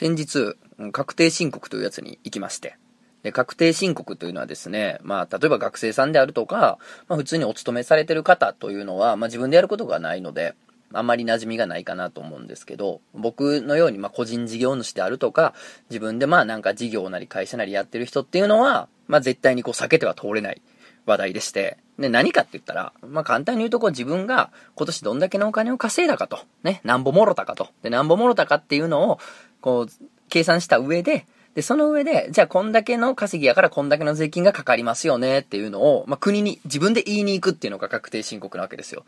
先日、確定申告というやつに行きまして。で、確定申告というのはですね、まあ、例えば学生さんであるとか、まあ、普通にお勤めされてる方というのは、まあ、自分でやることがないので、あんまり馴染みがないかなと思うんですけど、僕のように、まあ、個人事業主であるとか、自分でまあ、なんか事業なり会社なりやってる人っていうのは、まあ、絶対にこう、避けては通れない話題でして、で、何かって言ったら、まあ、簡単に言うとこう自分が今年どんだけのお金を稼いだかと、ね、なんぼもろたかと、で、なんぼもろたかっていうのを、こう、計算した上で、で、その上で、じゃあこんだけの稼ぎやからこんだけの税金がかかりますよねっていうのを、まあ、国に自分で言いに行くっていうのが確定申告なわけですよ。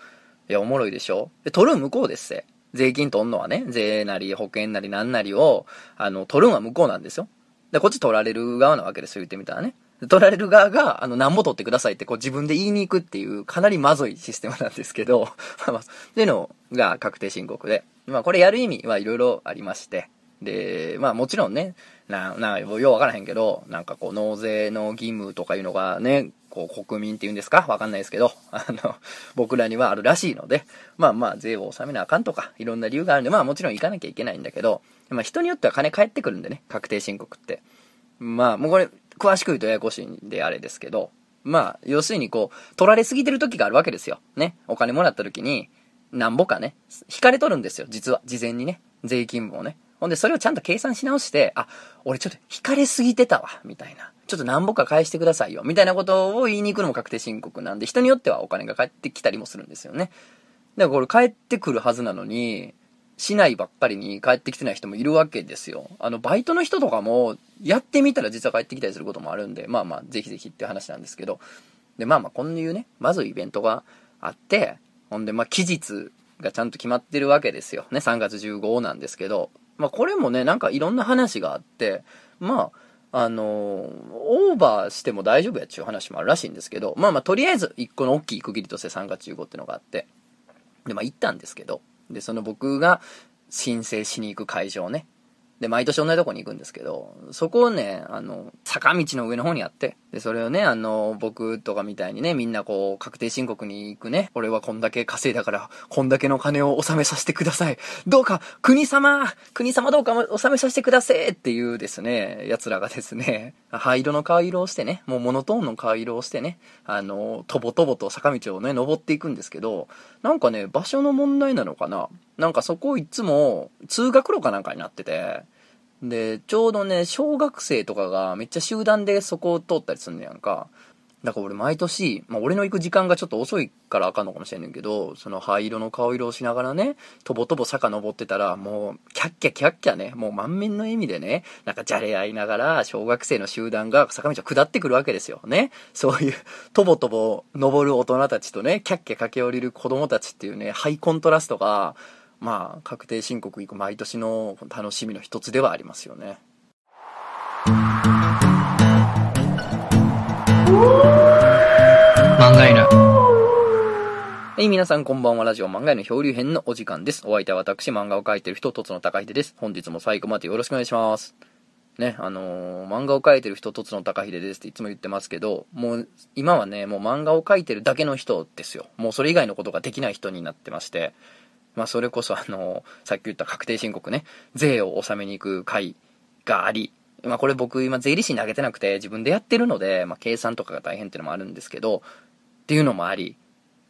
いや、おもろいでしょ？で、取る向こうですせ。税金取んのはね、税なり保険なりなんなりを、あの、取るんは向こうなんですよ。で、こっち取られる側なわけですよ、言ってみたらね。取られる側が、あの、なんぼ取ってくださいって、こう自分で言いに行くっていう、かなりまずいシステムなんですけど、まあ、っていうのが確定申告で。まあ、これやる意味はいろいろありまして。で、まあ、もちろんね、な、な、ようわからへんけど、なんかこう、納税の義務とかいうのがね、こう、国民っていうんですか？わかんないですけど、あの、僕らにはあるらしいので、まあまあ、税を納めなあかんとか、いろんな理由があるんで、まあもちろん行かなきゃいけないんだけど、まあ人によっては金返ってくるんでね、確定申告って。まあ、もうこれ、詳しく言うとややこしいんであれですけど、まあ、要するにこう、取られすぎてる時があるわけですよ。ね。お金もらった時に、なんぼかね、引かれとるんですよ、実は。事前にね。税金分をね。ほんで、それをちゃんと計算し直して、あ、俺ちょっと引かれすぎてたわ、みたいな。ちょっとなんぼか返してくださいよ、みたいなことを言いに行くのも確定申告なんで、人によってはお金が返ってきたりもするんですよね。だからこれ返ってくるはずなのに、市内ばっかりに帰ってきてない人もいるわけですよ。あの、バイトの人とかも、やってみたら実は帰ってきたりすることもあるんで、まあまあ、ぜひぜひって話なんですけど。で、まあまあ、こういうね、まずイベントがあって、ほんで、まあ、期日がちゃんと決まってるわけですよ。ね、3月15なんですけど。まあ、これもね、なんかいろんな話があって、まあ、あの、オーバーしても大丈夫やっちゅう話もあるらしいんですけど、まあまあ、とりあえず、一個の大きい区切りとして3月15ってのがあって、で、まあ、行ったんですけど、で、その僕が申請しに行く会場ね。で、毎年同じとこに行くんですけど、そこをね、あの、坂道の上の方にあって、で、それをね、あの、僕とかみたいにね、みんなこう、確定申告に行くね、俺はこんだけ稼いだから、こんだけの金を納めさせてください。どうか、国様国様どうか納めさせてください。っていうですね、奴らがですね、灰色の顔色をしてね、もうモノトーンの顔色をしてね、あの、とぼとぼと坂道をね、登っていくんですけど、なんかね、場所の問題なのかな。なんかそこいつも通学路かなんかになってて、で、ちょうどね、小学生とかがめっちゃ集団でそこを通ったりすんねやんか。だから俺毎年、まあ俺の行く時間がちょっと遅いからあかんのかもしれんねんけど、その灰色の顔色をしながらね、とぼとぼ坂登ってたら、もう、キャッキャキャッキャね、もう満面の笑みでね、なんかじゃれ合いながら、小学生の集団が坂道を下ってくるわけですよ。ね。そういう、とぼとぼ登る大人たちとね、キャッキャ駆け下りる子供たちっていうね、ハイコントラストが、まあ、確定申告行く毎年の楽しみの一つではありますよね。漫画犬。はい、皆さんこんばんは。ラジオ漫画の漂流編のお時間です。お相手は私、漫画を描いてる人、とつの高秀です。本日も最後までよろしくお願いします。ね、あのー、漫画を描いてる人、とつの高秀ですっていつも言ってますけど、もう、今はね、もう漫画を描いてるだけの人ですよ。もうそれ以外のことができない人になってまして、まあ、それこそあの、さっき言った確定申告ね、税を納めに行く会があり、まあ、これ僕今税理士に投げてなくて自分でやってるので、まあ、計算とかが大変っていうのもあるんですけど、っていうのもあり、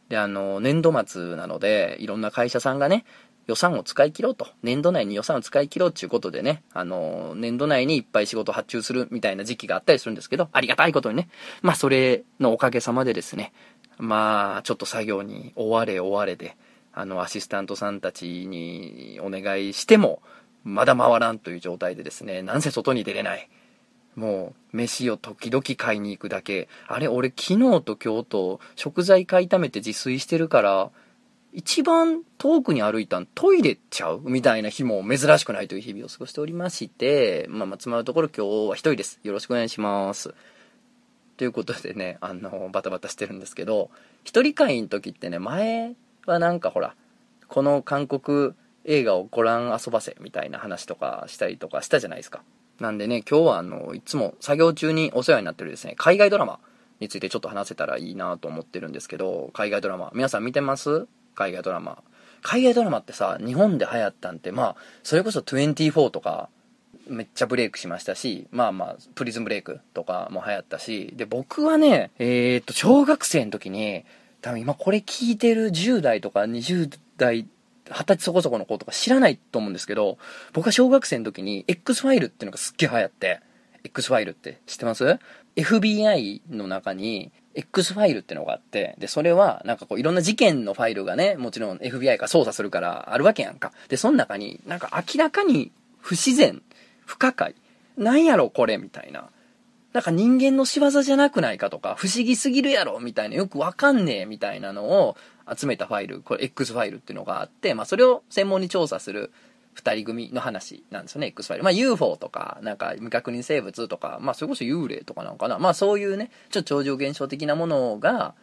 で、あの、年度末なので、いろんな会社さんがね、予算を使い切ろうと。年度内に予算を使い切ろうっていうことでね、あの、年度内にいっぱい仕事発注するみたいな時期があったりするんですけど、ありがたいことにね。まあ、それのおかげさまでですね、まあ、ちょっと作業に追われ追われで、あの、アシスタントさんたちにお願いしても、まだ回らんという状態でですね、なんせ外に出れない。もう、飯を時々買いに行くだけ。あれ、俺昨日と今日と食材買いためて自炊してるから、一番遠くに歩いたんトイレちゃう？みたいな日も珍しくないという日々を過ごしておりまして、まあまあ、つまるところ今日は一人です。よろしくお願いします。ということでね、あの、バタバタしてるんですけど、一人会の時ってね、前はなんかほら、この韓国映画をご覧遊ばせみたいな話とかしたりとかしたじゃないですか。なんでね、今日はあの、いつも作業中にお世話になってるですね、海外ドラマについてちょっと話せたらいいなと思ってるんですけど、海外ドラマ、皆さん見てます？海外ドラマ。海外ドラマってさ、日本で流行ったんって、まあ、それこそ24とかめっちゃブレイクしましたし、まあまあ、プリズンブレイクとかも流行ったし、で、僕はね、えー、っと、小学生の時に、多分今これ聞いてる10代とか20代、20歳そこそこの子とか知らないと思うんですけど、僕は小学生の時に X ファイルっていうのがすっげえ流行って、X ファイルって知ってます ?FBI の中に X ファイルってのがあって、で、それは、なんかこう、いろんな事件のファイルがね、もちろん FBI が捜査するからあるわけやんか。で、その中に、なんか明らかに不自然、不可解、なんやろこれみたいな。なんか人間の仕業じゃなくないかとか、不思議すぎるやろみたいな、よくわかんねえみたいなのを集めたファイル、これ X ファイルっていうのがあって、まあそれを専門に調査する二人組の話なんですよね、X ファイル。まあ UFO とか、なんか未確認生物とか、まあそれこそ幽霊とかなのかな。まあそういうね、ちょっと超常現象的なものが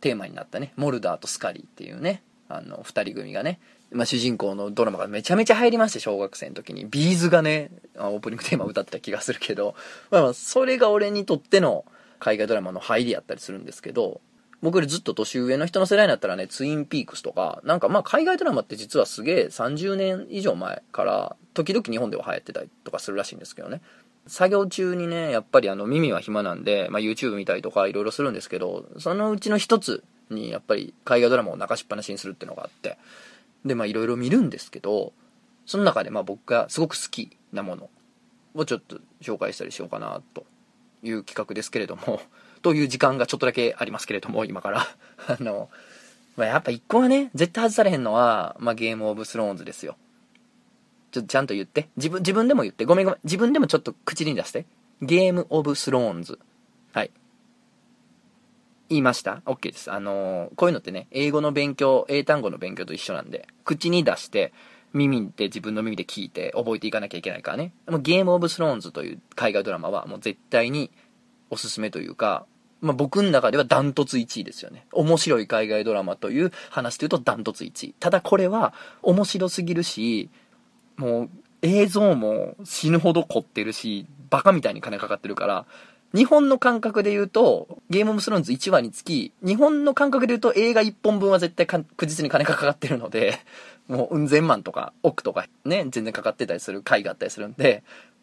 テーマになったね、モルダーとスカリーっていうね、あの、二人組がね、まあ、主人公のドラマがめちゃめちゃ入りまして、小学生の時に。ビーズがね、オープニングテーマ歌ってた気がするけど、まあ、それが俺にとっての海外ドラマの入りやったりするんですけど、僕よりずっと年上の人の世代になったらね、ツインピークスとか、なんかまあ海外ドラマって実はすげえ30年以上前から、時々日本では流行ってたりとかするらしいんですけどね。作業中にね、やっぱりあの耳は暇なんで、まあ YouTube 見たりとかいろいろするんですけど、そのうちの一つにやっぱり海外ドラマを流しっぱなしにするっていうのがあって、で、まあいろいろ見るんですけど、その中でまあ僕がすごく好きなものをちょっと紹介したりしようかなという企画ですけれども、という時間がちょっとだけありますけれども、今から。あの、まあ、やっぱ一個はね、絶対外されへんのは、まあゲームオブスローンズですよ。ちょっとちゃんと言って。自分、自分でも言って。ごめんごめん。自分でもちょっと口に出して。ゲームオブスローンズ。はい。言いました ?OK です。あのー、こういうのってね、英語の勉強、英単語の勉強と一緒なんで、口に出して、耳で自分の耳で聞いて覚えていかなきゃいけないからね。もうゲームオブスローンズという海外ドラマはもう絶対におすすめというか、まあ、僕の中ではダントツ1位ですよね。面白い海外ドラマという話というとダントツ1位。ただこれは面白すぎるし、もう映像も死ぬほど凝ってるし、バカみたいに金かかってるから、日本の感覚で言うと、ゲームオブスローンズ1話につき、日本の感覚で言うと映画1本分は絶対確実に金がかかってるので、もう、うん千万とか、億とかね、全然かかってたりする回があったりするんで、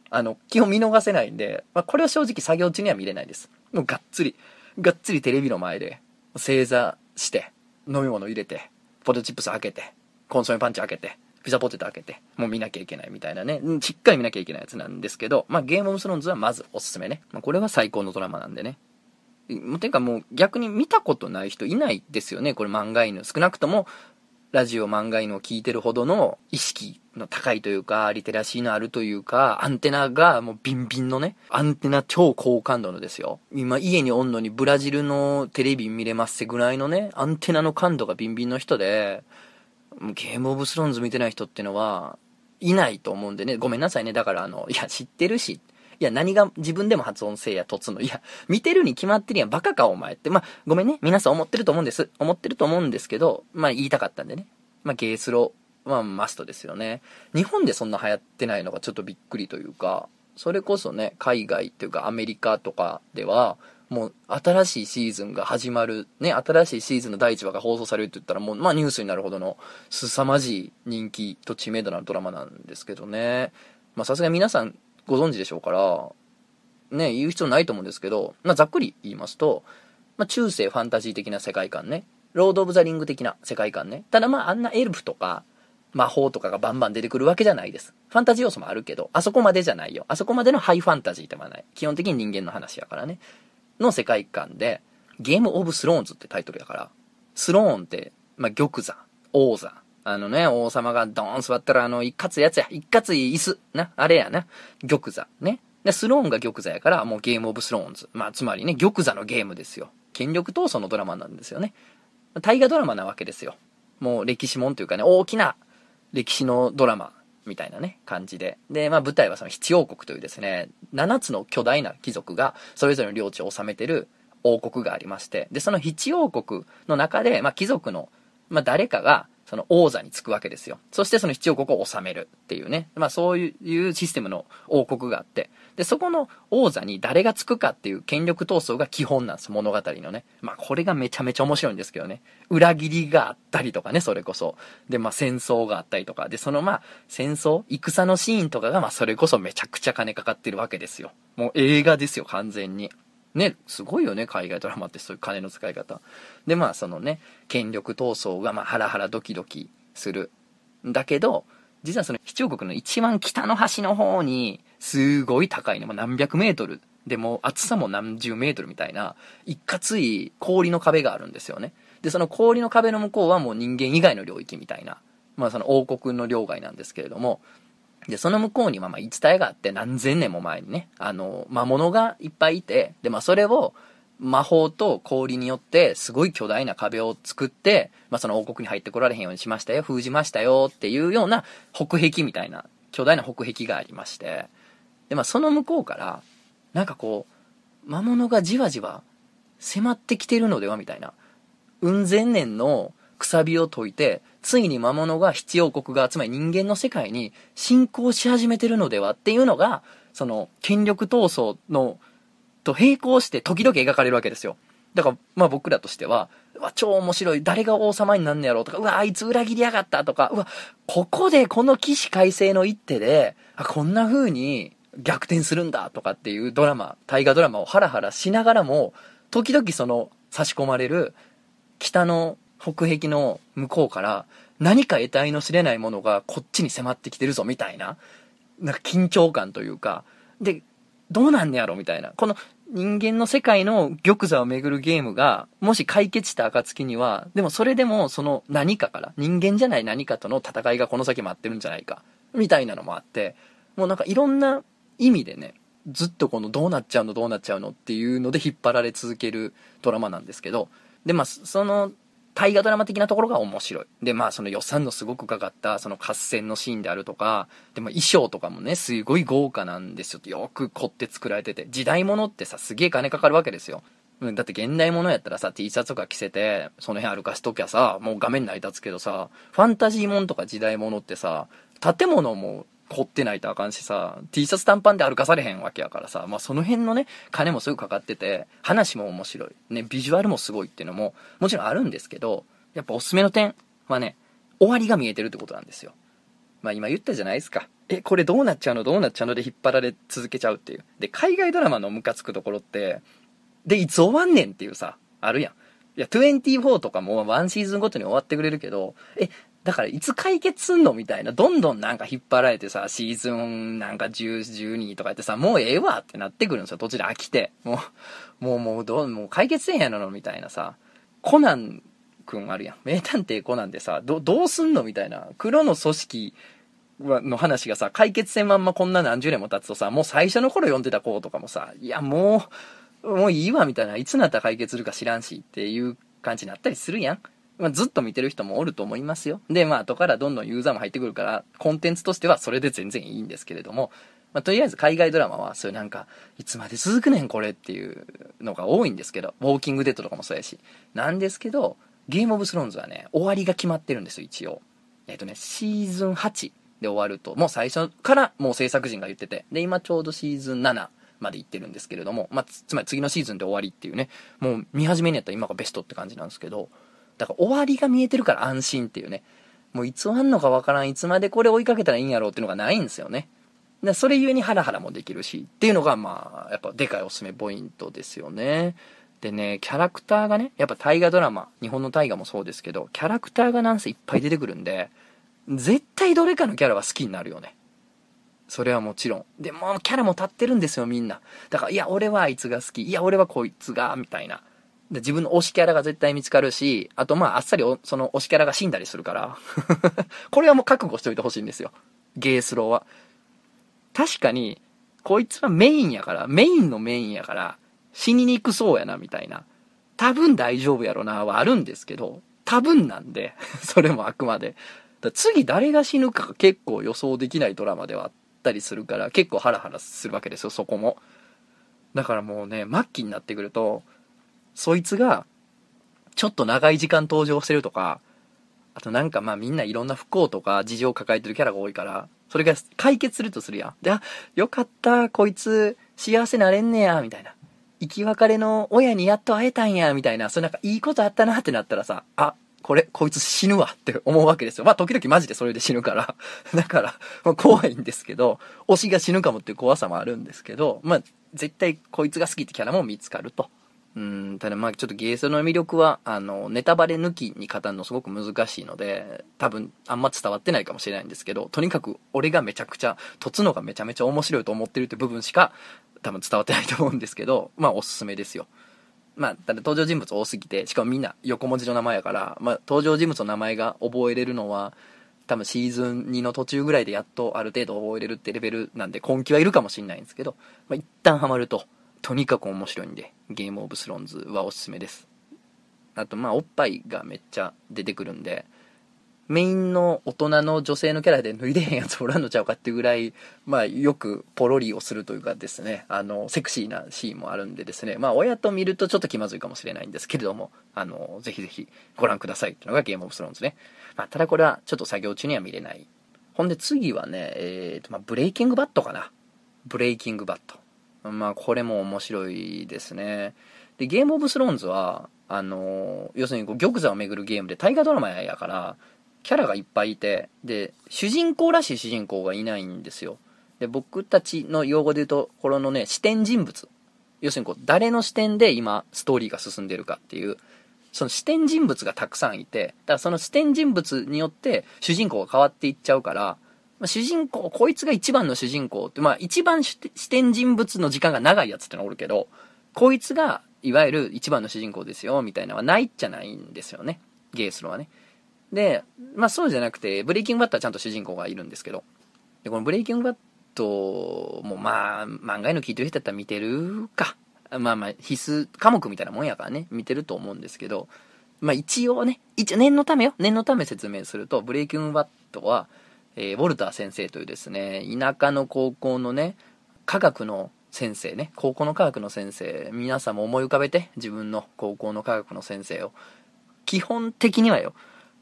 あの、基本見逃せないんで、まあ、これは正直作業中には見れないです。もうがっつり、がっつりテレビの前で、正座して、飲み物入れて、ポテトチップス開けて、コンソメパンチ開けて、ピザポテト開けて、もう見なきゃいけないみたいなね、しっかり見なきゃいけないやつなんですけど、まあゲームオブスローンズはまずおすすめね。まあこれは最高のドラマなんでね。もうてかもう逆に見たことない人いないですよね、これ漫画犬。少なくとも、ラジオ漫画犬を聞いてるほどの意識の高いというか、リテラシーのあるというか、アンテナがもうビンビンのね、アンテナ超高感度のですよ。今家におんのにブラジルのテレビ見れますってぐらいのね、アンテナの感度がビンビンの人で、ゲームオブスローンズ見てない人ってのは、いないと思うんでね、ごめんなさいね。だからあの、いや、知ってるし。いや、何が自分でも発音せいや、とつの。いや、見てるに決まってるやん。バカか、お前って。まあ、ごめんね。皆さん思ってると思うんです。思ってると思うんですけど、まあ、言いたかったんでね。まあ、ゲースローはマストですよね。日本でそんな流行ってないのがちょっとびっくりというか、それこそね、海外っていうかアメリカとかでは、もう新しいシーズンが始まる、ね、新しいシーズンの第1話が放送されるって言ったらもう、まあニュースになるほどの凄まじい人気と知名度のあるドラマなんですけどね。まあさすがに皆さんご存知でしょうから、ね、言う必要ないと思うんですけど、まあざっくり言いますと、まあ中世ファンタジー的な世界観ね。ロード・オブ・ザ・リング的な世界観ね。ただまああんなエルフとか、魔法とかがバンバン出てくるわけじゃないです。ファンタジー要素もあるけど、あそこまでじゃないよ。あそこまでのハイファンタジーではない。基本的に人間の話やからね。の世界観で、ゲームオブスローンズってタイトルだから、スローンって、まあ、玉座、王座。あのね、王様がドーン座ったら、あの、一括やつや。一括椅子。な、あれやな。玉座。ね。で、スローンが玉座やから、もうゲームオブスローンズ。まあ、つまりね、玉座のゲームですよ。権力闘争のドラマなんですよね。大河ドラマなわけですよ。もう歴史もんというかね、大きな歴史のドラマみたいなね、感じで。で、まあ舞台はその七王国というですね、7つの巨大な貴族がそれぞれの領地を治めてる王国がありまして、で、その七王国の中で、まあ貴族の、まあ誰かがその王座につくわけですよ。そしてその七王国を治めるっていうね。まあそういうシステムの王国があって。で、そこの王座に誰がつくかっていう権力闘争が基本なんです。物語のね。まあこれがめちゃめちゃ面白いんですけどね。裏切りがあったりとかね、それこそ。で、まあ戦争があったりとか。で、そのまあ戦争、戦のシーンとかがまあそれこそめちゃくちゃ金かかってるわけですよ。もう映画ですよ、完全に。ね、すごいよね、海外ドラマって そういう金の使い方。で、まあそのね、権力闘争がまあハラハラドキドキする。だけど、実はその七王国の一番北の端の方に、すごい高いね、もう何百メートル。でも厚さも何十メートルみたいな、一括い氷の壁があるんですよね。で、その氷の壁の向こうはもう人間以外の領域みたいな、まあその王国の領外なんですけれども、で、その向こうにまあまあ言い伝えがあって何千年も前にね、あの、魔物がいっぱいいて、で、まあそれを魔法と氷によってすごい巨大な壁を作って、まあその王国に入ってこられへんようにしましたよ、封じましたよっていうような北壁みたいな、巨大な北壁がありまして、で、まあその向こうから、なんかこう、魔物がじわじわ迫ってきてるのではみたいな、雲仙年のくさびを解いて、ついに魔物が必要国が、つまり人間の世界に侵攻し始めてるのではっていうのが、その、権力闘争の、と並行して時々描かれるわけですよ。だから、まあ僕らとしては、うわ、超面白い。誰が王様になんねやろうとか、うわ、あいつ裏切りやがったとか、うわ、ここでこの起死回生の一手で、あ、こんな風に逆転するんだとかっていうドラマ、大河ドラマをハラハラしながらも、時々その差し込まれる北の北壁の向こうから何か得体の知れないものがこっちに迫ってきてるぞみたいな、なんか緊張感というか、で、どうなんねやろみたいな。この人間の世界の玉座を巡るゲームが、もし解決した暁には、でもそれでもその何かから、人間じゃない何かとの戦いがこの先待ってるんじゃないか、みたいなのもあって、もうなんかいろんな意味でね、ずっとこのどうなっちゃうのどうなっちゃうのっていうので引っ張られ続けるドラマなんですけど、で、まあ、その大河ドラマ的なところが面白い。で、まあその予算のすごくかかった、その合戦のシーンであるとか、でも衣装とかもね、すごい豪華なんですよ。よく凝って作られてて。時代物ってさ、すげえ金かかるわけですよ。だって現代物やったらさ、T シャツとか着せて、その辺歩かしときゃさ、もう画面成り立つけどさ、ファンタジー物とか時代物ってさ、建物も凝ってないとあかんしさ、T シャツ短パンで歩かされへんわけやからさ、まあその辺のね、金もすぐかかってて、話も面白い。ね、ビジュアルもすごいっていうのも、もちろんあるんですけど、やっぱおすすめの点はね、終わりが見えてるってことなんですよ。まあ今言ったじゃないですか。え、これどうなっちゃうの？どうなっちゃうの？で引っ張られ続けちゃうっていう。で、海外ドラマのムカつくところって、で、いつ終わんねんっていうさ、あるやん。いや、24とかもワンシーズンごとに終わってくれるけど、え、だからいつ解決すんのみたいな。どんどんなんか引っ張られてさ、シーズンなんか10、12とかやってさ、もうええわってなってくるんですよ。途中で飽きて。もう、もうもうどう、もう解決せんやろみたいなさ。コナン君あるやん。名探偵コナンでさ、ど、どうすんのみたいな。黒の組織の話がさ、解決せんまんまこんな何十年も経つとさ、もう最初の頃読んでた子とかもさ、いやもう、もういいわみたいな。いつなったら解決するか知らんしっていう感じになったりするやん。まあ、ずっと見てる人もおると思いますよ。で、まあ、後からどんどんユーザーも入ってくるから、コンテンツとしてはそれで全然いいんですけれども、まあ、とりあえず海外ドラマは、そういうなんか、いつまで続くねんこれっていうのが多いんですけど、ウォーキングデッドとかもそうやし。なんですけど、ゲームオブスローンズはね、終わりが決まってるんですよ、一応。えっ、とね、シーズン8で終わると、もう最初からもう制作陣が言ってて、で、今ちょうどシーズン7まで行ってるんですけれども、まあ、つまり次のシーズンで終わりっていうね、もう見始めにやったら今がベストって感じなんですけど、だから終わりが見えてるから安心っていうね。もういつ終わんのかわからん、いつまでこれ追いかけたらいいんやろうっていうのがないんですよね。でそれゆえにハラハラもできるし、っていうのがまあ、やっぱでかいおすすめポイントですよね。でね、キャラクターがね、やっぱ大河ドラマ、日本の大河もそうですけど、キャラクターがなんせいっぱい出てくるんで、絶対どれかのキャラは好きになるよね。それはもちろん。でも、キャラも立ってるんですよ、みんな。だから、いや、俺はあいつが好き。いや、俺はこいつが、みたいな。で自分の推しキャラが絶対見つかるし、あとまああっさりその推しキャラが死んだりするから これはもう覚悟しておいてほしいんですよ。ゲースローは。確かに、こいつはメインやから、メインのメインやから、死ににくそうやな、みたいな。多分大丈夫やろな、はあるんですけど、多分なんで、それもあくまで。だ次誰が死ぬか結構予想できないドラマではあったりするから、結構ハラハラするわけですよ、そこも。だからもうね、末期になってくると、そいつが、ちょっと長い時間登場してるとか、あとなんかまあみんないろんな不幸とか事情を抱えてるキャラが多いから、それが解決するとするやん。で、あ、よかった、こいつ幸せなれんねや、みたいな。生き別れの親にやっと会えたんや、みたいな。それなんかいいことあったなってなったらさ、あ、これ、こいつ死ぬわって思うわけですよ。まあ、時々マジでそれで死ぬから。だから、ま、怖いんですけど、推しが死ぬかもっていう怖さもあるんですけど、まあ、絶対こいつが好きってキャラも見つかると。うん、ただまあちょっとゲーセンの魅力は、あの、ネタバレ抜きに語るのすごく難しいので、多分あんま伝わってないかもしれないんですけど、とにかく俺がめちゃくちゃ、とつのがめちゃめちゃ面白いと思ってるって部分しか多分伝わってないと思うんですけど、まあおすすめですよ。まあ、ただ登場人物多すぎて、しかもみんな横文字の名前やから、まあ、登場人物の名前が覚えれるのは、多分シーズン2の途中ぐらいでやっとある程度覚えれるってレベルなんで根気はいるかもしれないんですけど、まあ、一旦ハマると、とにかく面白いんで、ゲームオブスローンズはおすすめです。あと、まあ、おっぱいがめっちゃ出てくるんで、メインの大人の女性のキャラで脱いでへんやつおらんのちゃうかっていうぐらい、まあ、よくポロリをするというかですね、あの、セクシーなシーンもあるんでですね、まあ、親と見るとちょっと気まずいかもしれないんですけれども、あの、ぜひぜひご覧くださいっていうのがゲームオブスローンズね。まあ、ただこれはちょっと作業中には見れない。ほんで次はね、えーと、まあ、ブレイキングバットかな。ブレイキングバット。まあ、これも面白いですね。で、ゲームオブスローンズは、あの、要するにこう玉座を巡るゲームで大河ドラマやから、キャラがいっぱいいて、で、主人公らしい主人公がいないんですよ。で、僕たちの用語で言うと、これのね、視点人物。要するにこう、誰の視点で今、ストーリーが進んでるかっていう、その視点人物がたくさんいて、だからその視点人物によって主人公が変わっていっちゃうから、主人公、こいつが一番の主人公って、まあ一番視点人物の時間が長いやつってのがおるけど、こいつがいわゆる一番の主人公ですよ、みたいなのはないっちゃないんですよね。ゲースロはね。で、まあそうじゃなくて、ブレイキングバットはちゃんと主人公がいるんですけど、で、このブレイキングバットもまあ、漫画の聞いてる人だったら見てるか。まあまあ、必須科目みたいなもんやからね、見てると思うんですけど、まあ一応ね、一応念のためよ、念のため説明すると、ブレイキングバットは、えー、ウォルター先生というですね、田舎の高校のね、科学の先生ね、高校の科学の先生、皆さんも思い浮かべて、自分の高校の科学の先生を。基本的にはよ、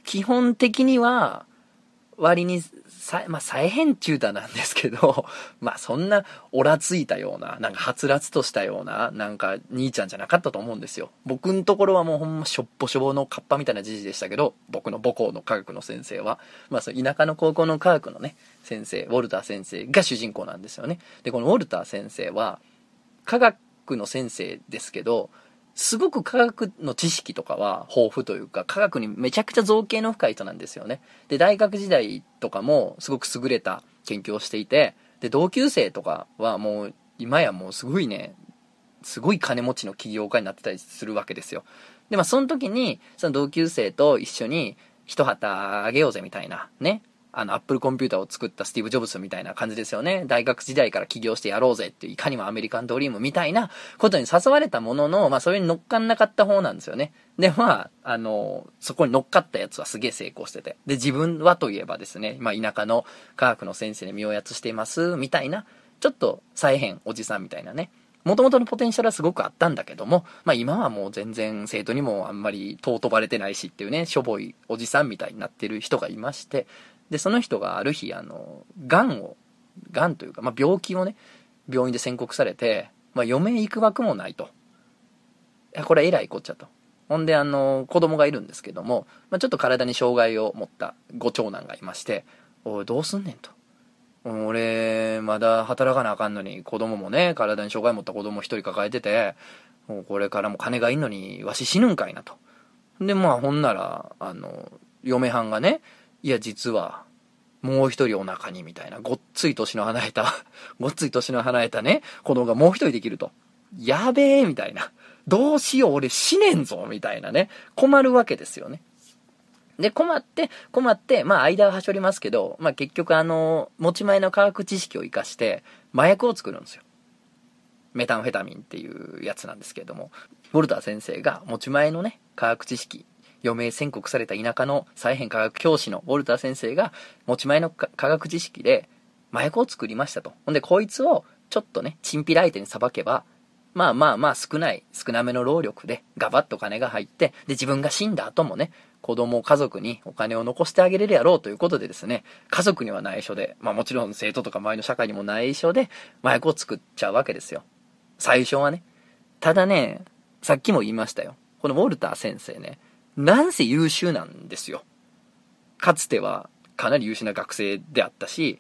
基本的には、割に、さ、まあ、再編中だなんですけど、まあ、そんな、オラついたような、なんか、はつらつとしたような、なんか、兄ちゃんじゃなかったと思うんですよ。僕のところはもうほんま、しょっぽしょぼのカッパみたいなじじでしたけど、僕の母校の科学の先生は、まあ、その田舎の高校の科学のね、先生、ウォルター先生が主人公なんですよね。で、このウォルター先生は、科学の先生ですけど、すごく科学の知識とかは豊富というか、科学にめちゃくちゃ造形の深い人なんですよね。で、大学時代とかもすごく優れた研究をしていて、で、同級生とかはもう、今やもうすごいね、すごい金持ちの起業家になってたりするわけですよ。で、まあその時に、その同級生と一緒に一旗あげようぜみたいな、ね、あの、アップルコンピューターを作ったスティーブ・ジョブズみたいな感じですよね。大学時代から起業してやろうぜっていう、いかにもアメリカンドリームみたいなことに誘われたものの、まあ、それに乗っかんなかった方なんですよね。で、まあ、あの、そこに乗っかったやつはすげえ成功してて。で、自分はといえばですね、まあ、田舎の科学の先生に身をやつしています、みたいな、ちょっと再編おじさんみたいなね。もともとのポテンシャルはすごくあったんだけども、まあ今はもう全然生徒にもあんまり尊ばれてないしっていうね、しょぼいおじさんみたいになってる人がいまして、で、その人がある日、あの、癌を、癌というか、まあ、病気をね、病院で宣告されて、まあ、余命いくばくもないと。い、これえらいこっちゃと。ほんで、あの、子供がいるんですけども、まあ、ちょっと体に障害を持ったご長男がいまして、おい、どうすんねんと。俺、まだ働かなあかんのに、子供もね、体に障害持った子供一人抱えてて、もうこれからも金がいんのに、わし死ぬんかいなと。で、まあ、ほんなら、あの、嫁はんがね、いや、実は、もう一人お腹にみたいな、ごっつい年の離れた ごっつい年の離れたね、子供がもう一人できると。やべえ、みたいな。どうしよう、俺死ねんぞ、みたいなね。困るわけですよね。で、困って、困って、まあ間ははしょりますけど、まあ結局あの、持ち前の科学知識を活かして、麻薬を作るんですよ。メタンフェタミンっていうやつなんですけれども、ボルター先生が持ち前のね、科学知識、余命宣告された田舎の再編科学教師のウォルター先生が持ち前の科学知識で麻薬を作りましたと。ほんで、こいつをちょっとね、チンピラ相手に裁けば、まあまあまあ少ない、少なめの労力でガバッと金が入って、で、自分が死んだ後もね、子供を、家族にお金を残してあげれるやろうということでですね、家族には内緒で、まあもちろん生徒とか周りの社会にも内緒で麻薬を作っちゃうわけですよ。最初はね。ただね、さっきも言いましたよ。このウォルター先生ね、なんせ優秀なんですよ。かつてはかなり優秀な学生であったし、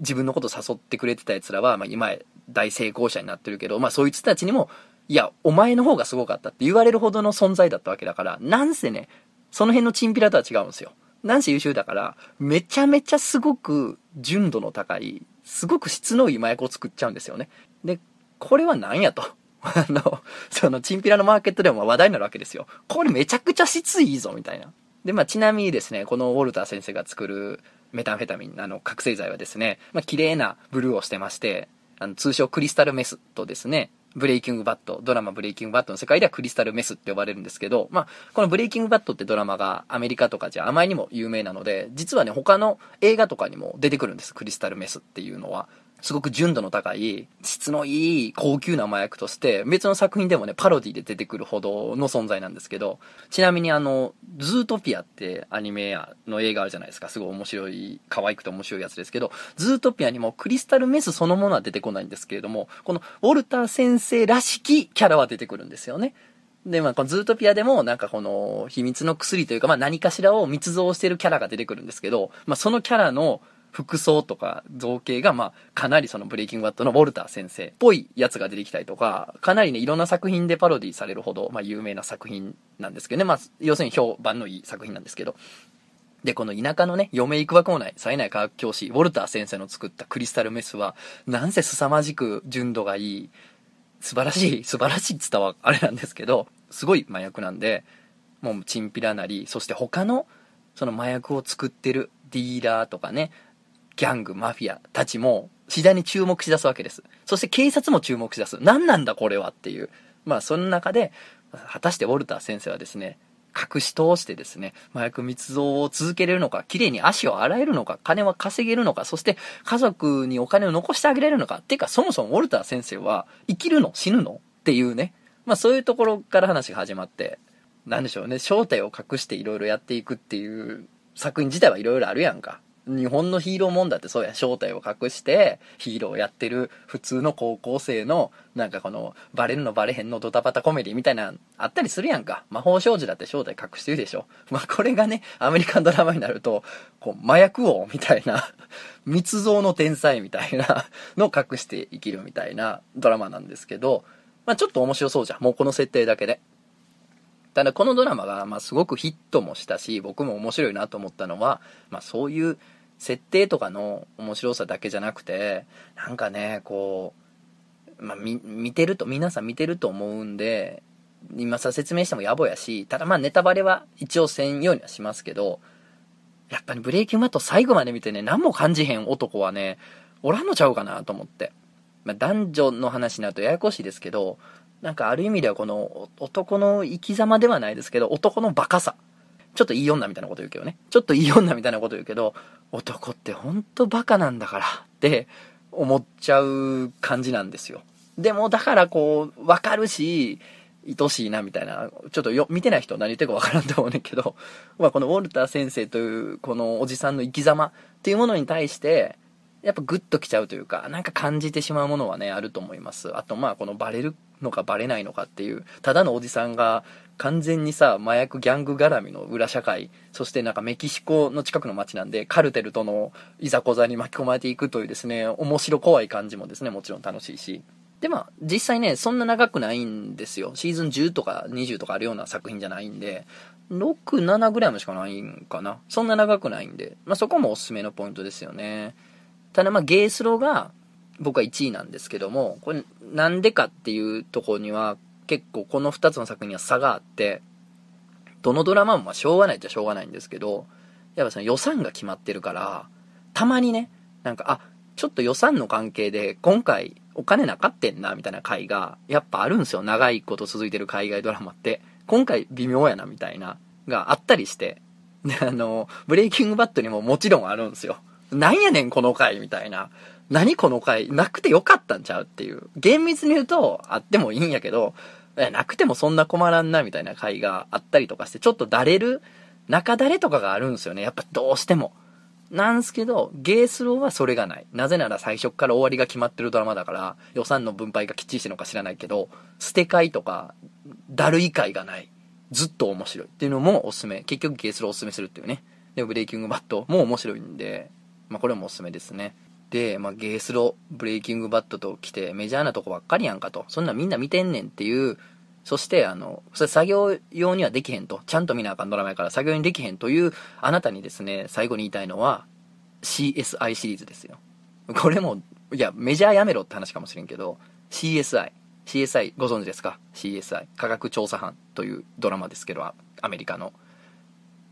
自分のこと誘ってくれてた奴らは、まあ今大成功者になってるけど、まあそいう人たちにも、いや、お前の方がすごかったって言われるほどの存在だったわけだから、なんせね、その辺のチンピラとは違うんですよ。なんせ優秀だから、めちゃめちゃすごく純度の高い、すごく質のいい麻薬を作っちゃうんですよね。で、これは何やと。あの、その、チンピラのマーケットでも話題になるわけですよ。これめちゃくちゃ質いいぞ、みたいな。で、まあ、ちなみにですね、このウォルター先生が作るメタンフェタミン、あの、覚醒剤はですね、まあ、綺麗なブルーをしてまして、あの、通称クリスタルメスとですね、ブレイキングバッド、ドラマブレイキングバッドの世界ではクリスタルメスって呼ばれるんですけど、まあ、このブレイキングバッドってドラマがアメリカとかじゃあまりにも有名なので、実はね、他の映画とかにも出てくるんです、クリスタルメスっていうのは。すごく純度の高い、質のいい高級な麻薬として、別の作品でもね、パロディで出てくるほどの存在なんですけど、ちなみにあの、ズートピアってアニメやの映画あるじゃないですか。すごい面白い、可愛くて面白いやつですけど、ズートピアにもクリスタルメスそのものは出てこないんですけれども、このウォルター先生らしきキャラは出てくるんですよね。で、まあ、このズートピアでも、なんかこの、秘密の薬というか、まあ、何かしらを密造してるキャラが出てくるんですけど、まあ、そのキャラの、服装とか造形が、まあ、かなりそのブレイキングバットのウォルター先生っぽいやつが出てきたりとか、かなりね、いろんな作品でパロディされるほど、まあ、有名な作品なんですけどね。まあ、要するに評判のいい作品なんですけど。で、この田舎のね、嫁行くわけもない、冴えない科学教師、ウォルター先生の作ったクリスタルメスは、なんせ凄まじく純度がいい、素晴らしい、素晴らしいっつったはあれなんですけど、すごい麻薬なんで、もうチンピラなり、そして他の、その麻薬を作ってるディーラーとかね、ギャング、マフィアたちも次第に注目しだすわけです。そして警察も注目しだす。何なんだこれはっていう。まあその中で、果たしてウォルター先生はですね、隠し通してですね、麻薬密造を続けれるのか、綺麗に足を洗えるのか、金は稼げるのか、そして家族にお金を残してあげれるのか、っていうかそもそもウォルター先生は生きるの？死ぬの？っていうね、まあそういうところから話が始まって、なんでしょうね、正体を隠していろいろやっていくっていう作品自体はいろいろあるやんか。日本のヒーローもんだってそうや、正体を隠してヒーローやってる普通の高校生の、なんかこの、バレるのバレへんのドタバタコメディみたいな、あったりするやんか。魔法少女だって正体隠してるでしょ。まあこれがね、アメリカンドラマになると、こう、麻薬王みたいな、密造の天才みたいなのを隠して生きるみたいなドラマなんですけど、まあちょっと面白そうじゃん。もうこの設定だけで。ただこのドラマが、まあすごくヒットもしたし、僕も面白いなと思ったのは、まあそういう、設定とかの面白さだけじゃなくて、なんかね、こう、まあ、見てると、皆さん見てると思うんで、今さ説明しても野暮やし、ただまあネタバレは一応せんようにはしますけど、やっぱりブレイキングバット最後まで見てね、何も感じへん男はね、おらんのちゃうかなと思って。まあ、男女の話になるとややこしいですけど、なんかある意味ではこの男の生き様ではないですけど、男のバカさ。ちょっといい女みたいなこと言うけどね。ちょっといい女みたいなこと言うけど、男ってほんとバカなんだからって思っちゃう感じなんですよ。でもだからこう、わかるし、愛しいなみたいな、ちょっとよ、見てない人何言ってるかわからんと思うねんけど、まあこのウォルター先生というこのおじさんの生き様っていうものに対して、やっぱグッときちゃうというか、なんか感じてしまうものはね、あると思います。あとまあこのバレるのかバレないのかっていう、ただのおじさんが完全にさ、麻薬ギャング絡みの裏社会、そしてなんかメキシコの近くの街なんで、カルテルとのいざこざに巻き込まれていくというですね、面白怖い感じもですね、もちろん楽しいし。で、まあ、実際ね、そんな長くないんですよ。シーズン10とか20とかあるような作品じゃないんで、6、7ぐらいましかないんかな。そんな長くないんで、まあそこもおすすめのポイントですよね。ただまあ、ゲースローが僕は1位なんですけども、これなんでかっていうとこには結構この2つの作品には差があって、どのドラマもまあしょうがないっちゃしょうがないんですけど、やっぱその予算が決まってるから、たまにね、なんか、あ、ちょっと予算の関係で今回お金なかってんな、みたいな回が、やっぱあるんですよ。長いこと続いてる海外ドラマって。今回微妙やな、みたいな、があったりして。で、あの、ブレイキングバットにももちろんあるんですよ。なんやねん、この回、みたいな。何この回、なくてよかったんちゃうっていう。厳密に言うと、あってもいいんやけど、なくてもそんな困らんな、みたいな回があったりとかして、ちょっとだれる？中だれとかがあるんですよね。やっぱどうしても。なんすけど、ゲースローはそれがない。なぜなら最初から終わりが決まってるドラマだから、予算の分配がきっちりしてるのか知らないけど、捨て替えとか、だるい会がない。ずっと面白いっていうのもおすすめ。結局ゲースローおすすめするっていうね。で、ブレイキングバットも面白いんで、まあこれもおすすめですね。で、まあゲースロ、ブレイキングバットと来てメジャーなとこばっかりやんかと。そんなみんな見てんねんっていうそして、あの、それ作業用にはできへんと。ちゃんと見なあかんドラマやから作業にできへんという、あなたにですね、最後に言いたいのは、CSI シリーズですよ。これも、いや、メジャーやめろって話かもしれんけど、CSI。CSI ご存知ですか ?CSI。科学調査班というドラマですけど、アメリカの。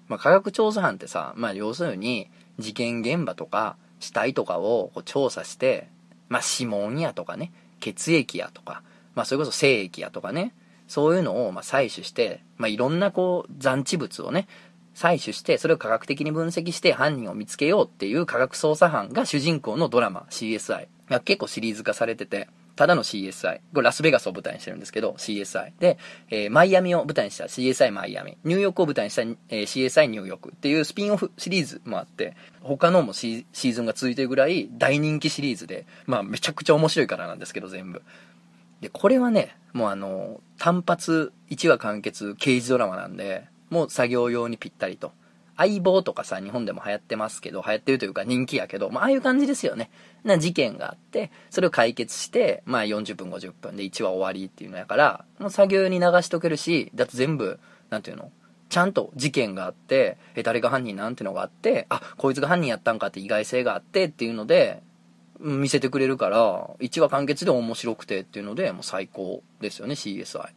まあ、科学調査班ってさ、まあ、要するに、事件現場とか、死体とかをこう調査して、まあ、指紋やとかね、血液やとか、まあ、それこそ精液やとかね、そういうのをま採取して、まあ、いろんなこう残地物をね、採取して、それを科学的に分析して犯人を見つけようっていう科学捜査班が主人公のドラマ CSI。結構シリーズ化されてて、ただの CSI。これラスベガスを舞台にしてるんですけど、CSI。で、えー、マイアミを舞台にした CSI マイアミ。ニューヨークを舞台にした、えー、CSI ニューヨークっていうスピンオフシリーズもあって、他のもシーズンが続いてるぐらい大人気シリーズで、まあめちゃくちゃ面白いからなんですけど、全部。で、これはね、もうあの、単発1話完結刑事ドラマなんで、もう作業用にぴったりと。相棒とかさ、日本でも流行ってますけど、流行ってるというか人気やけど、まあ、ああいう感じですよね。な事件があって、それを解決して、まあ40分50分で1話終わりっていうのやから、もう作業に流しとけるし、だって全部、なんていうのちゃんと事件があって、え、誰が犯人なんてのがあって、あ、こいつが犯人やったんかって意外性があってっていうので、見せてくれるから、1話完結で面白くてっていうので、もう最高ですよね、CSI。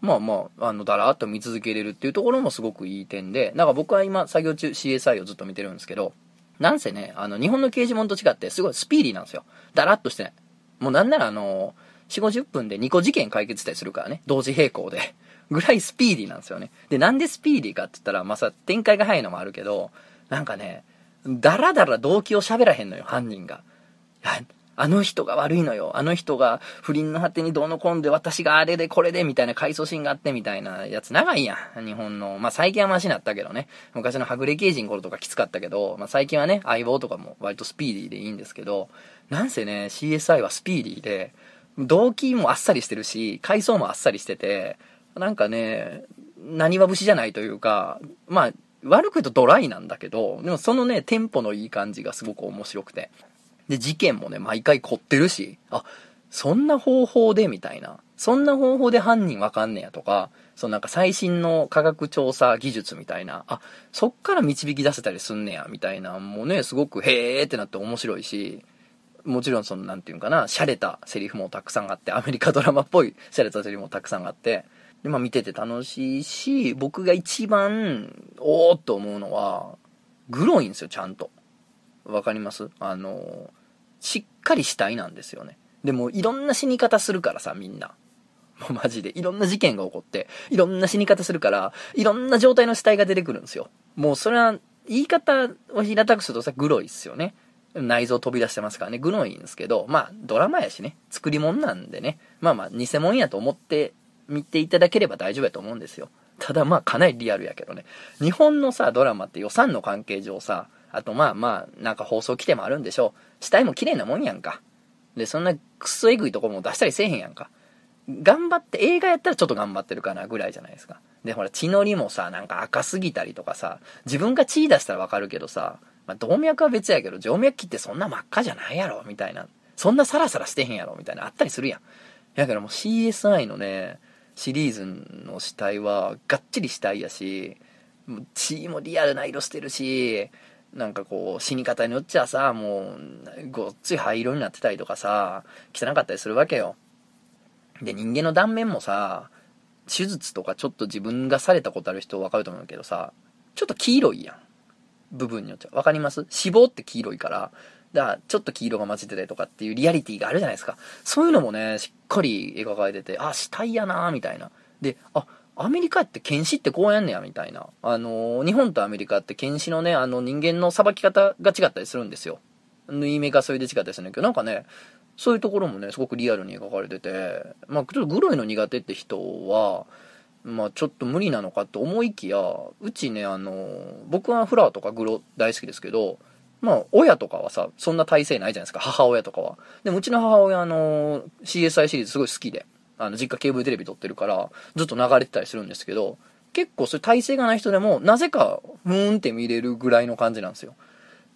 まあまあ、あの、だらーっと見続けれるっていうところもすごくいい点で、なんか僕は今作業中 CSI をずっと見てるんですけど、なんせね、あの、日本の刑事物と違ってすごいスピーディーなんですよ。だらっとしてない。もうなんならあの、4、50分で2個事件解決したりするからね、同時並行で。ぐらいスピーディーなんですよね。で、なんでスピーディーかって言ったら、まあさ、展開が早いのもあるけど、なんかね、だらだら動機を喋らへんのよ、犯人が。あの人が悪いのよ。あの人が不倫の果てにどうのこんで私があれでこれでみたいな回想シーンがあってみたいなやつ長いやん。日本の。まあ、最近はマシになったけどね。昔のはぐれ刑事の頃とかきつかったけど、まあ、最近はね、相棒とかも割とスピーディーでいいんですけど、なんせね、CSI はスピーディーで、動機もあっさりしてるし、回想もあっさりしてて、なんかね、何は節じゃないというか、まあ、悪く言うとドライなんだけど、でもそのね、テンポのいい感じがすごく面白くて。で、事件もね、毎回凝ってるし、あ、そんな方法でみたいな。そんな方法で犯人わかんねやとか、そのなんか最新の科学調査技術みたいな、あ、そっから導き出せたりすんねや、みたいなもうね、すごくへーってなって面白いし、もちろんその、なんていうかな、洒落たセリフもたくさんあって、アメリカドラマっぽい洒落たセリフもたくさんあって、で、まあ見てて楽しいし、僕が一番、おーっと思うのは、グロいんですよ、ちゃんと。わかります？あの、しっかり死体なんですよね。でも、いろんな死に方するからさ、みんな。もうマジで。いろんな事件が起こって、いろんな死に方するから、いろんな状態の死体が出てくるんですよ。もうそれは、言い方を平たくするとさ、グロいっすよね。内臓飛び出してますからね、グロいんですけど、まあ、ドラマやしね、作り物なんでね、まあまあ、偽物やと思って見ていただければ大丈夫やと思うんですよ。ただまあ、かなりリアルやけどね。日本のさ、ドラマって予算の関係上さ、あとまあまあ、なんか放送規定もあるんでしょう。死体も綺麗なもんやんか。で、そんなクソエグいとこも出したりせえへんやんか。頑張って、映画やったらちょっと頑張ってるかなぐらいじゃないですか。で、ほら、血のりもさ、なんか赤すぎたりとかさ、自分が血出したらわかるけどさ、まあ、動脈は別やけど、静脈切ってそんな真っ赤じゃないやろ、みたいな。そんなサラサラしてへんやろ、みたいな、あったりするやん。やからもう CSI のね、シリーズの死体は、がっちり死体やし、血もリアルな色してるし、なんかこう、死に方によっちゃさ、もう、ごっつい灰色になってたりとかさ、汚かったりするわけよ。で、人間の断面もさ、手術とかちょっと自分がされたことある人分かると思うけどさ、ちょっと黄色いやん。部分によっちゃ。わかります？脂肪って黄色いから、だからちょっと黄色が混じってたりとかっていうリアリティがあるじゃないですか。そういうのもね、しっかり描かれてて、あ、死体やなみたいな。で、あ、アメリカって検視ってこうやんねや、みたいな。あのー、日本とアメリカって検視のね、あの人間の裁き方が違ったりするんですよ。縫い目がそれで違ったりするんだけど、なんかね、そういうところもね、すごくリアルに描かれてて、まあ、ちょっとグロいの苦手って人は、まあちょっと無理なのかと思いきや、うちね、あの、僕はフラーとかグロ大好きですけど、まあ、親とかはさ、そんな体制ないじゃないですか、母親とかは。でも、うちの母親、あの、CSI シリーズすごい好きで、あの、実家ケーブルテレビ撮ってるから、ずっと流れてたりするんですけど、結構そういう体制がない人でも、なぜか、ふーんって見れるぐらいの感じなんですよ。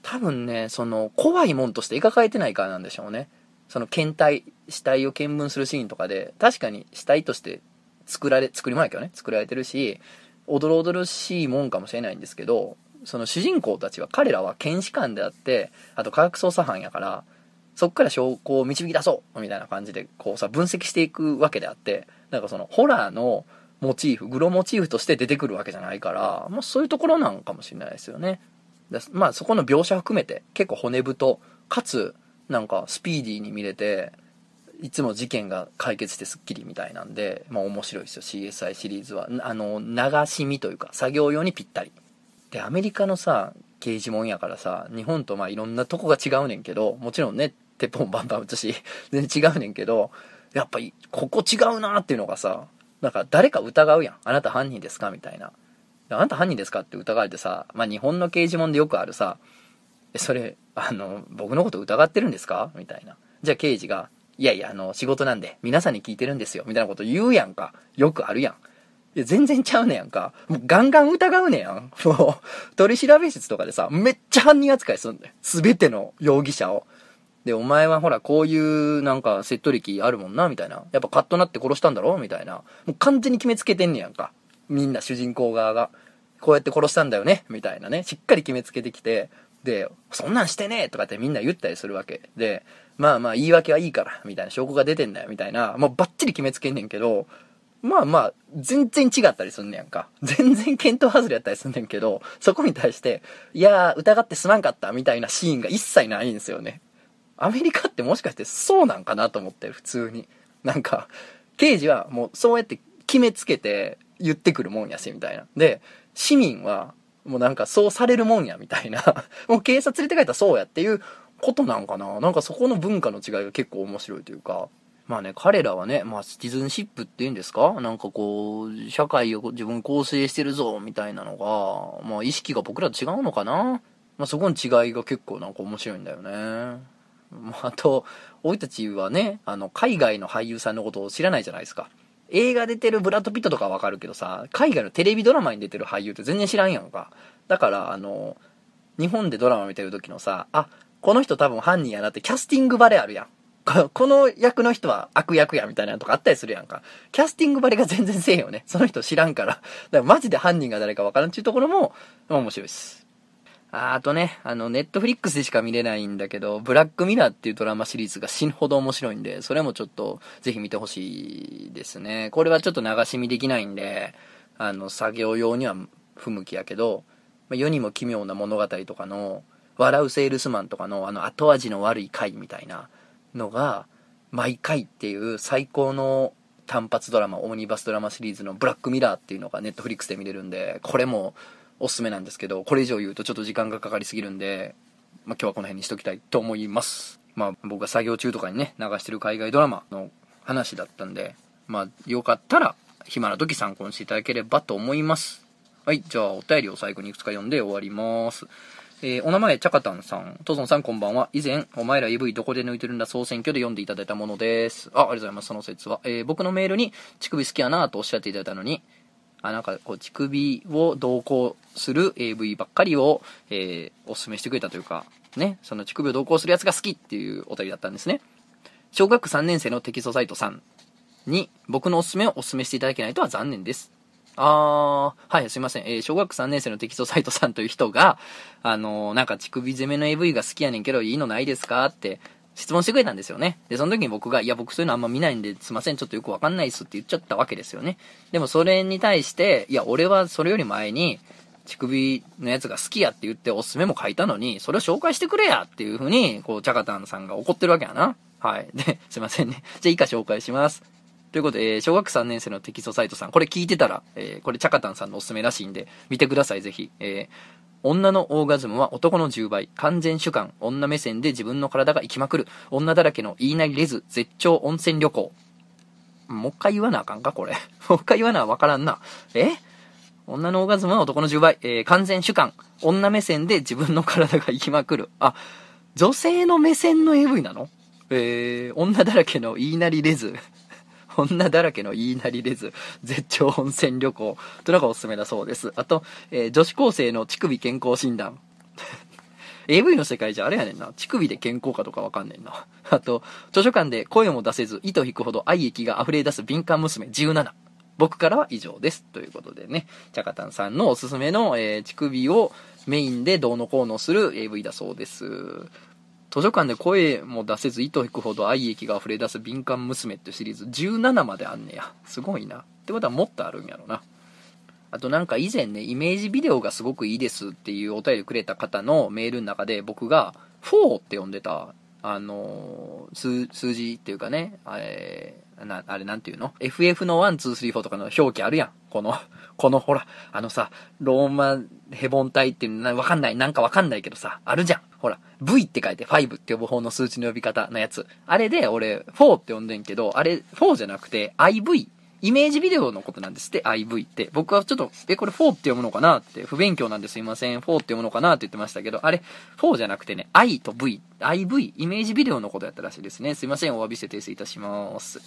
多分ね、その、怖いもんとして描かれてないからなんでしょうね。その、検体、死体を見聞するシーンとかで、確かに死体として作られ、作り物やけどね、作られてるし、おどろおどろしいもんかもしれないんですけど、その主人公たちは、彼らは検視官であって、あと科学捜査班やから、そっから証拠を導き出そうみたいな感じで、こうさ、分析していくわけであって、なんかその、ホラーのモチーフ、グロモチーフとして出てくるわけじゃないから、まあそういうところなんかもしれないですよね。まあそこの描写含めて、結構骨太、かつ、なんかスピーディーに見れて、いつも事件が解決してスッキリみたいなんで、まあ面白いですよ、CSI シリーズは。あの、流し見というか、作業用にぴったり。で、アメリカのさ、刑事もんやからさ、日本とまあいろんなとこが違うねんけど、もちろんね、鉄砲バンバン撃つし、全然違うねんけど、やっぱり、ここ違うなっていうのがさ、なんか誰か疑うやん。あなた犯人ですかみたいな。あなた犯人ですかって疑われてさ、まあ日本の刑事もんでよくあるさ、え、それ、あの、僕のこと疑ってるんですかみたいな。じゃあ刑事が、いやいや、あの、仕事なんで、皆さんに聞いてるんですよ、みたいなこと言うやんか。よくあるやん。いや、全然ちゃうねやんか。もうガンガン疑うねやん。もう、取調室とかでさ、めっちゃ犯人扱いすんだよ。すべての容疑者を。で、お前はほら、こういうなんか、説得力あるもんな、みたいな。やっぱカッとなって殺したんだろ？みたいな。もう完全に決めつけてんねやんか。みんな主人公側が。こうやって殺したんだよね？みたいなね。しっかり決めつけてきて、で、そんなんしてねえとかってみんな言ったりするわけ。で、まあまあ言い訳はいいから、みたいな証拠が出てんだよ、みたいな、もうバッチリ決めつけんねんけど、まあまあ、全然違ったりすんねやんか。全然見当外れやったりすんねんけど、そこに対して、いやー、疑ってすまんかった、みたいなシーンが一切ないんですよね。アメリカってもしかしてそうなんかなと思って、普通に。なんか、刑事はもうそうやって決めつけて言ってくるもんやし、みたいな。で、市民は、もうなんかそうされるもんや、みたいな。もう警察連れて帰ったらそうやっていうことなんかな。なんかそこの文化の違いが結構面白いというか。まあね、彼らはね、まあ、シティズンシップっていうんですか？なんかこう、社会を自分構成してるぞ、みたいなのが、まあ、意識が僕らと違うのかな？まあ、そこの違いが結構なんか面白いんだよね。あ、と、俺たちはね、あの、海外の俳優さんのことを知らないじゃないですか。映画出てるブラッド・ピットとかわかるけどさ、海外のテレビドラマに出てる俳優って全然知らんやんか。だから、あの、日本でドラマ見てる時のさ、あ、この人多分犯人やなってキャスティングバレあるやん。この役の人は悪役やみたいなのとかあったりするやんか。キャスティングバレが全然せえよね。その人知らんから。だからマジで犯人が誰かわからんっていうところも面白いです。あとね、あの、ネットフリックスでしか見れないんだけど、ブラックミラーっていうドラマシリーズが死ぬほど面白いんで、それもちょっとぜひ見てほしいですね。これはちょっと流し見できないんで、あの、作業用には不向きやけど、まあ、世にも奇妙な物語とかの、笑うセールスマンとかのあの後味の悪い回みたいなのが、毎回っていう最高の単発ドラマ、オムニバスドラマシリーズのブラックミラーっていうのがネットフリックスで見れるんで、これもおすすめなんですけど、これ以上言うとちょっと時間がかかりすぎるんで、まあ、今日はこの辺にしときたいと思います。まあ、僕が作業中とかにね、流してる海外ドラマの話だったんで、まあ、よかったら、暇な時参考にしていただければと思います。はい、じゃあお便りを最後にいくつか読んで終わります。えー、お名前、チャカタンさん。トゾンさん、こんばんは。以前、お前ら EV どこで抜いてるんだ総選挙で読んでいただいたものです。あ、ありがとうございます。その説は。えー、僕のメールに、乳首好きやなとおっしゃっていただいたのに、あ、なんか、こう、乳首を同行する AV ばっかりを、えー、お勧めしてくれたというか、ね、その乳首を同行するやつが好きっていうお便りだったんですね。小学3年生のテキストサイトさんに、僕のおすすめをお勧めしていただけないとは残念です。あー、はい、すいません。えー、小学3年生のテキストサイトさんという人が、あのー、なんか乳首攻めの AV が好きやねんけど、いいのないですかって質問してくれたんですよね。で、その時に僕が、いや、僕そういうのあんま見ないんで、すいません、ちょっとよくわかんないっすって言っちゃったわけですよね。でもそれに対して、いや、俺はそれより前に、乳首のやつが好きやって言っておすすめも書いたのに、それを紹介してくれやっていう風に、こう、チャカタンさんが怒ってるわけやな。はい。で、すいませんね。じゃあ以下紹介します。ということで、えー、小学3年生のテキストサイトさん、これ聞いてたら、えー、これチャカタンさんのおすすめらしいんで、見てください、ぜひ。えー、女のオーガズムは男の10倍、完全主観、女目線で自分の体が生きまくる、女だらけの言いなりれず、絶頂温泉旅行。もう一回言わなあかんかこれ。もう一回言わなあわからんな。え？女のオーガズムは男の10倍。えー、完全主観。女目線で自分の体が生きまくる。あ、女性の目線の AV なの？えー、女だらけの言いなりレズ。女だらけの言いなりレズ。絶頂温泉旅行。というのがおすすめだそうです。あと、えー、女子高生の乳首健康診断。AV の世界じゃあれやねんな。乳首で健康かとかわかんねんな。あと、図書館で声も出せず、糸引くほど愛液が溢れ出す敏感娘17。僕からは以上です。ということでね、チャカタンさんのおすすめの、えー、乳首をメインでどうのこうのする AV だそうです。図書館で声も出せず糸引くほど愛液が溢れ出す敏感娘ってシリーズ17まであんねや。すごいな。ってことはもっとあるんやろな。あとなんか以前ね、イメージビデオがすごくいいですっていうお便りくれた方のメールの中で僕が4って呼んでた、あのー、数字っていうかね、え、な、あれなんていうの ?FF の1、2、3、4とかの表記あるやん。この、このほら、あのさ、ローマヘボン体っていうのわかんない、なんかわかんないけどさ、あるじゃん。ほら、V って書いて5って呼ぶ方の数値の呼び方のやつ。あれで俺4って呼んでんけど、あれ4じゃなくて IV。イメージビデオのことなんですって、IV って。僕はちょっと、え、これ4って読むのかなって、不勉強なんですいません、4って読むのかなって言ってましたけど、あれ、4じゃなくてね、I と V、IV、イメージビデオのことやったらしいですね。すいません、お詫びして訂正いたします。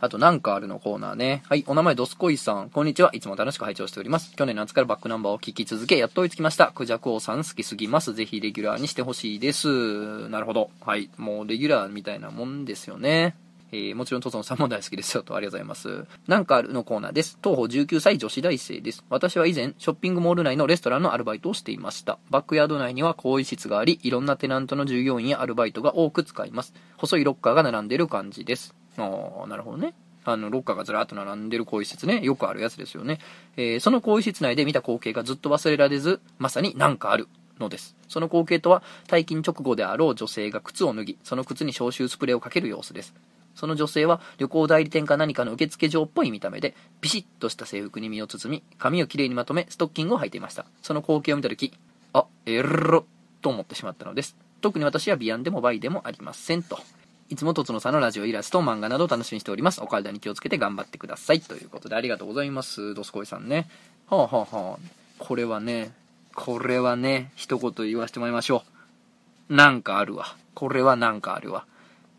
あと、なんかあるのコーナーね。はい、お名前、ドスコイさん。こんにちは。いつも楽しく拝聴しております。去年夏からバックナンバーを聞き続け、やっと追いつきました。クジャクオさん好きすぎます。ぜひレギュラーにしてほしいです。なるほど。はい、もうレギュラーみたいなもんですよね。えー、もちろん、トソンさんも大好きですよ。と、ありがとうございます。なんかあるのコーナーです。東方19歳女子大生です。私は以前、ショッピングモール内のレストランのアルバイトをしていました。バックヤード内には更衣室があり、いろんなテナントの従業員やアルバイトが多く使います。細いロッカーが並んでる感じです。あー、なるほどね。あの、ロッカーがずらっと並んでる更衣室ね、よくあるやつですよね。えー、その更衣室内で見た光景がずっと忘れられず、まさになんかあるのです。その光景とは、退勤直後であろう女性が靴を脱ぎ、その靴に消臭スプレーをかける様子です。その女性は旅行代理店か何かの受付嬢っぽい見た目で、ビシッとした制服に身を包み、髪をきれいにまとめ、ストッキングを履いていました。その光景を見たとき、あ、えろと思ってしまったのです。特に私はビアンでもバイでもありませんと。いつもとつのさんのラジオイラスト、漫画などを楽しみにしております。お体に気をつけて頑張ってください。ということで、ありがとうございます。ドスコイさんね。はあはあはあ。これはね、これはね、一言言わせてもらいましょう。なんかあるわ。これはなんかあるわ。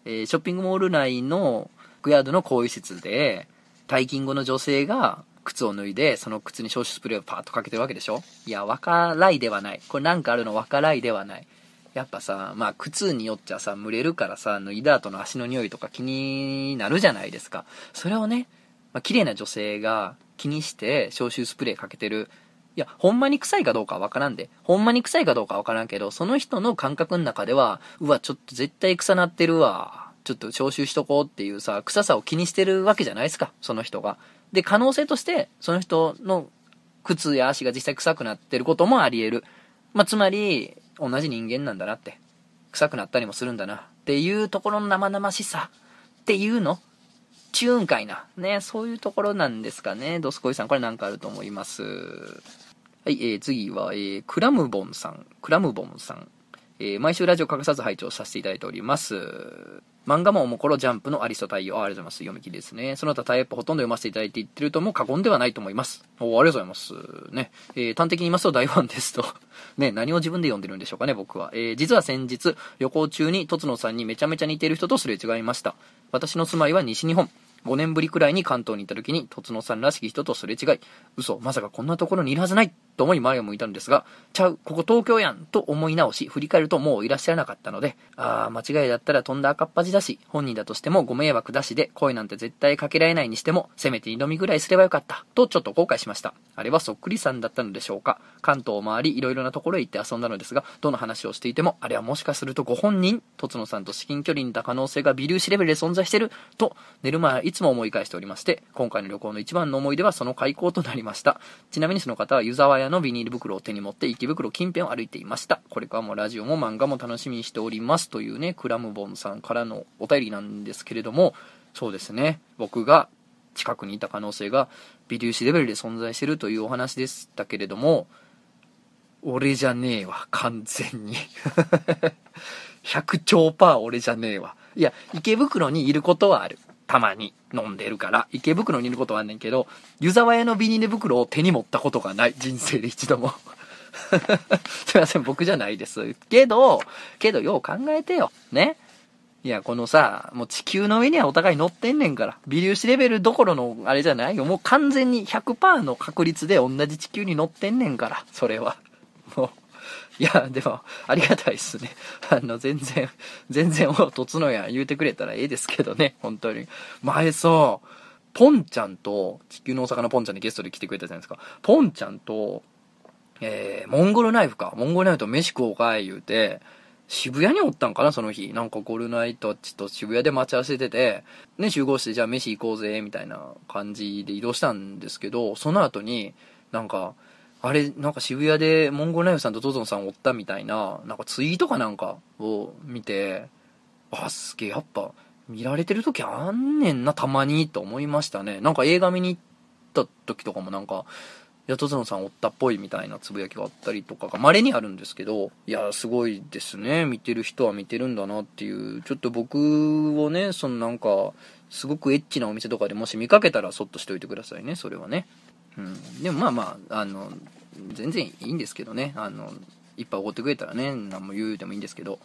えー、ショッピングモール内のグヤードの更衣室で、退勤後の女性が靴を脱いで、その靴に消臭スプレーをパーッとかけてるわけでしょ？いや、わからいではない。これなんかあるのわからいではない。やっぱさ、まあ靴によっちゃさ、蒸れるからさ、脱いだ後の足の匂いとか気になるじゃないですか。それをね、まあ、綺麗な女性が気にして消臭スプレーかけてる。いや、ほんまに臭いかどうかはわからんで。ほんまに臭いかどうかわからんけど、その人の感覚の中では、うわ、ちょっと絶対臭なってるわ。ちょっと消臭しとこうっていうさ、臭さを気にしてるわけじゃないですか、その人が。で、可能性として、その人の靴や足が実際臭くなってることもあり得る。まあ、つまり、同じ人間なんだなって。臭くなったりもするんだな。っていうところの生々しさっていうのチューンかいな。ね、そういうところなんですかね。ドスコイさん、これなんかあると思います。はい、えー、次は、えー、クラムボンさん。クラムボンさん。えー、毎週ラジオ欠かさず拝聴させていただいております。漫画もおもころジャンプのアリスト対応、ありがとうございます。読み切りですね。その他タイアップほとんど読ませていただいていってるとも過言ではないと思います。おありがとうございます。ね。えー、端的に言いますと大ファンですと。ね、何を自分で読んでるんでしょうかね、僕は。えー、実は先日、旅行中にとつのさんにめちゃめちゃ似てる人とすれ違いました。私の住まいは西日本。5年ぶりくらいに関東に行った時に、とつのさんらしき人とすれ違い、嘘、まさかこんなところにいるはずないと思い前を向いたんですが、ちゃう、ここ東京やんと思い直し、振り返るともういらっしゃらなかったので、あー、間違いだったらとんだ赤っ端だし、本人だとしてもご迷惑だしで、声なんて絶対かけられないにしても、せめて二度見ぐらいすればよかった、とちょっと後悔しました。あれはそっくりさんだったのでしょうか？関東を回り、いろいろなところへ行って遊んだのですが、どの話をしていても、あれはもしかするとご本人、とつのさんと至近距離にいた可能性が微粒子レベルで存在してる、と、寝る前いつも思い返しておりまして、今回の旅行の一番の思い出はその開口となりました。ちなみにその方は湯沢屋のビニール袋を手に持って池袋近辺を歩いていました。これからもラジオも漫画も楽しみにしておりますというね、クラムボンさんからのお便りなんですけれども、そうですね、僕が近くにいた可能性が微粒子レベルで存在してるというお話でしたけれども、俺じゃねえわ、完全に。100兆パー俺じゃねえわ。いや、池袋にいることはある。たまに飲んでるから、池袋にいることはあんねんけど、湯沢屋のビニール袋を手に持ったことがない。人生で一度も。すいません、僕じゃないです。けど、けどよう考えてよ。ね。いや、このさ、もう地球の上にはお互い乗ってんねんから。微粒子レベルどころのあれじゃないよ。もう完全に100%の確率で同じ地球に乗ってんねんから。それは。もう。いや、でも、ありがたいっすね。あの、全然、全然、お、とつのや言うてくれたらええですけどね。本当に。前さ、ポンちゃんと、地球の大阪のポンちゃんでゲストで来てくれたじゃないですか。ポンちゃんと、えー、モンゴルナイフか。モンゴルナイフと飯食おうかい言うて、渋谷におったんかな、その日。なんかゴルナイトちと渋谷で待ち合わせてて、ね、集合してじゃあ飯行こうぜ、みたいな感じで移動したんですけど、その後に、なんか、あれ、なんか渋谷でモンゴルナイフさんとトゾンさんおったみたいな、なんかツイートかなんかを見て、あ、すげえ、やっぱ、見られてる時あんねんな、たまに、と思いましたね。なんか映画見に行った時とかもなんか、ヤトズノさんおったっぽいみたいなつぶやきがあったりとかが稀にあるんですけど、いや、すごいですね。見てる人は見てるんだなっていう、ちょっと僕をね、そのなんか、すごくエッチなお店とかでもし見かけたらそっとしておいてくださいね、それはね。うん。でもまあまあ、あの、全然いいんですけどね。あの、いっぱいおごってくれたらね、何も言うでもいいんですけど。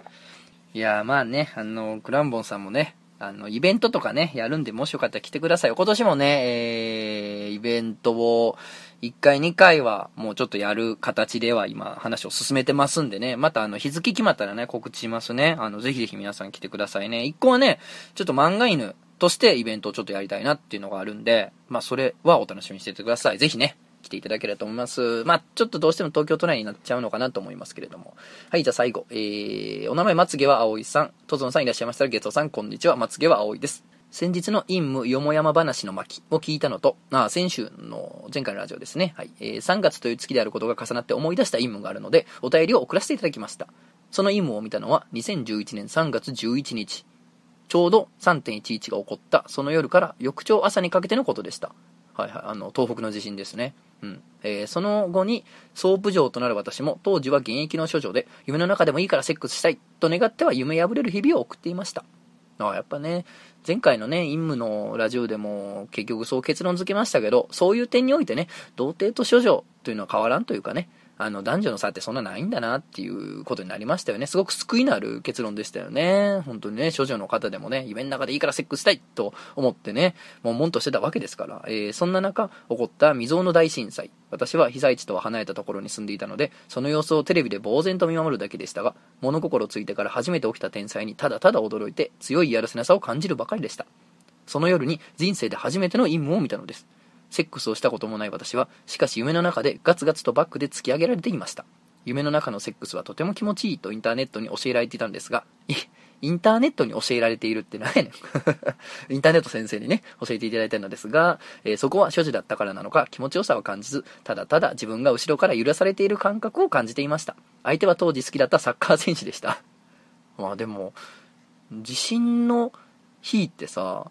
いやまあね、あの、クランボンさんもね、あの、イベントとかね、やるんで、もしよかったら来てください。今年もね、えー、イベントを、1回2回は、もうちょっとやる形では今、話を進めてますんでね、またあの、日付決まったらね、告知しますね。あの、ぜひぜひ皆さん来てくださいね。1個はね、ちょっと漫画犬としてイベントをちょっとやりたいなっていうのがあるんで、まあ、それはお楽しみにしててください。ぜひね、来ていただければと思います。まあ、ちょっとどうしても東京都内になっちゃうのかなと思いますけれども。はい、じゃあ最後。えー、お名前、まつげは葵さん。とぞんさんいらっしゃいましたら、月尾さん、こんにちは。まつげは葵です。先日の陰夢よもやま話の巻を聞いたのと、あ、先週の前回のラジオですね。はい。えー、3月という月であることが重なって思い出した陰夢があるので、お便りを送らせていただきました。その淫夢を見たのは2011年3月11日。ちょうど3.11が起こったその夜から翌朝朝にかけてのことでした。はいはい。あの、東北の地震ですね。うん。えー、その後に、ソープ嬢となる私も、当時は現役の処女で、夢の中でもいいからセックスしたい、と願っては夢破れる日々を送っていました。ああやっぱね、前回のね、淫夢のラジオでも結局そう結論付けましたけど、そういう点においてね、童貞と処女というのは変わらんというかね、あの、男女の差ってそんなないんだなっていうことになりましたよね。すごく救いのある結論でしたよね。本当にね、処女の方でもね、夢の中でいいからセックスしたいと思ってね、もう悶としてたわけですから、えー、そんな中、起こった未曾有の大震災。私は被災地とは離れたところに住んでいたので、その様子をテレビで呆然と見守るだけでしたが、物心ついてから初めて起きた天才にただただ驚いて、強いやるせなさを感じるばかりでした。その夜に人生で初めての陰夢を見たのです。セックスをしたこともない私は、しかし夢の中でガツガツとバックで突き上げられていました。夢の中のセックスはとても気持ちいいとインターネットに教えられていたんですが、インターネットに教えられているって何やねん インターネット先生にね、教えていただいたのですが、えー、そこは所持だったからなのか気持ちよさは感じず、ただただ自分が後ろから揺らされている感覚を感じていました。相手は当時好きだったサッカー選手でした。まあでも、地震の日ってさ、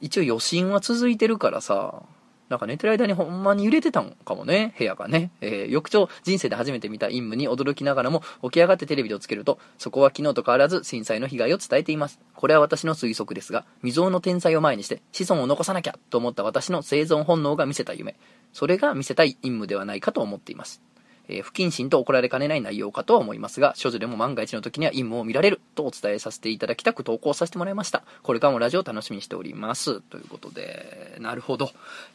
一応余震は続いてるからさ、なんか寝てる間にほんまに揺れてたんかもね、部屋がね。えー、翌朝、人生で初めて見た陰夢に驚きながらも、起き上がってテレビをつけると、そこは昨日と変わらず震災の被害を伝えています。これは私の推測ですが、未曾有の天才を前にして、子孫を残さなきゃと思った私の生存本能が見せた夢。それが見せたい陰夢ではないかと思っています。えー、不謹慎と怒られかねない内容かとは思いますが、少女でも万が一の時には陰夢を見られるとお伝えさせていただきたく投稿させてもらいました。これからもラジオを楽しみにしております。ということで、なるほど。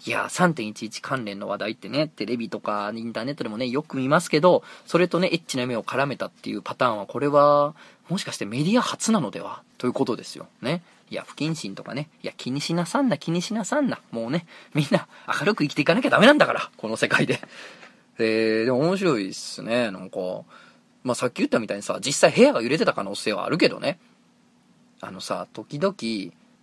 いやー、3.11関連の話題ってね、テレビとかインターネットでもね、よく見ますけど、それとね、エッチな目を絡めたっていうパターンは、これは、もしかしてメディア初なのでは？ということですよ。ね。いや、不謹慎とかね。いや、気にしなさんな、気にしなさんな。もうね、みんな明るく生きていかなきゃダメなんだから、この世界で。えー、でも面白いっすね。なんか、まあ、さっき言ったみたいにさ、実際部屋が揺れてた可能性はあるけどね。あのさ、時々、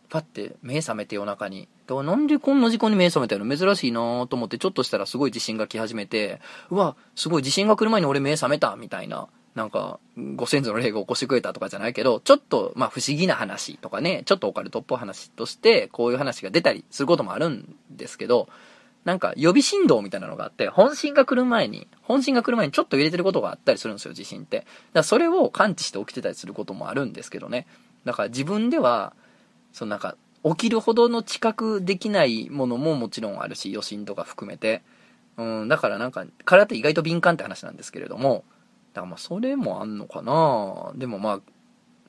パッて目覚めて夜中に。だからなんでこんな時間に目覚めたの？珍しいなと思ってちょっとしたらすごい地震が来始めて、うわ、すごい地震が来る前に俺目覚めたみたいな。なんか、ご先祖の霊が起こしてくれたとかじゃないけど、ちょっと、まあ不思議な話とかね、ちょっとオカルトっぽい話として、こういう話が出たりすることもあるんですけど、なんか予備振動みたいなのがあって、本震が来る前に、本震が来る前にちょっと入れてることがあったりするんですよ、地震って。だからそれを感知して起きてたりすることもあるんですけどね。だから自分では、そのなんか、起きるほどの知覚できないものももちろんあるし、余震とか含めて。うん、だからなんか、体って意外と敏感って話なんですけれども、だからまあそれもあんのかなでもまあ、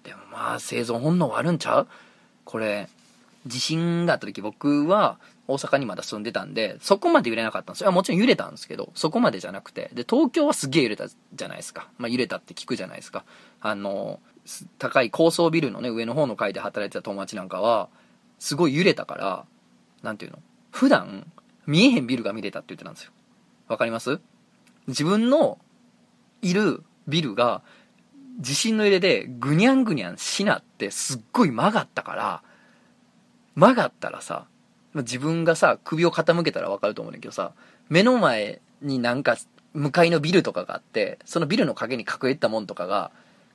でもまあ生存本能はあるんちゃう？これ、地震があった時僕は大阪にまだ住んでたんで、そこまで揺れなかったんですよ。もちろん揺れたんですけど、そこまでじゃなくて。で、東京はすげえ揺れたじゃないですか。まあ揺れたって聞くじゃないですか。あの、高い高層ビルのね、上の方の階で働いてた友達なんかは、すごい揺れたから、なんていうの？普段、見えへんビルが見れたって言ってたんですよ。わかります？自分のいるビルが、地震の揺れでぐにゃんぐにゃんしなってすっごい曲がったから、曲がったらさ、自分がさ、首を傾けたらわかると思うんだけどさ、目の前になんか、向かいのビルとかがあって、そのビルの陰に隠れたもんとかが、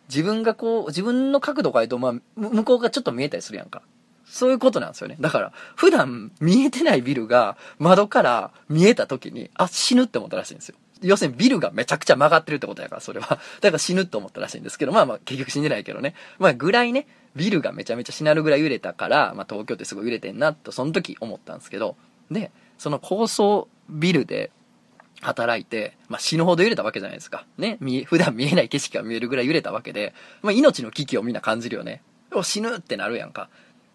自分がこう、自分の角度から言うと、まあ、向こうがちょっと見えたりするやんか。そういうことなんですよね。だから、普段見えてないビルが窓から見えた時に、あ、死ぬって思ったらしいんですよ。要するにビルがめちゃくちゃ曲がってるってことやから、それは。だから死ぬって思ったらしいんですけど、まあまあ結局死んでないけどね。まあぐらいね、ビルがめちゃめちゃしなるぐらい揺れたから、まあ東京ってすごい揺れてんなと、その時思ったんですけど、で、その高層ビルで働いて、まあ、死ぬほど揺れたわけじゃないですか。ね。見 普段見えない景色が見えるぐらい揺れたわけで、まあ、命の危機をみんな感じるよね。死ぬってなるやんか。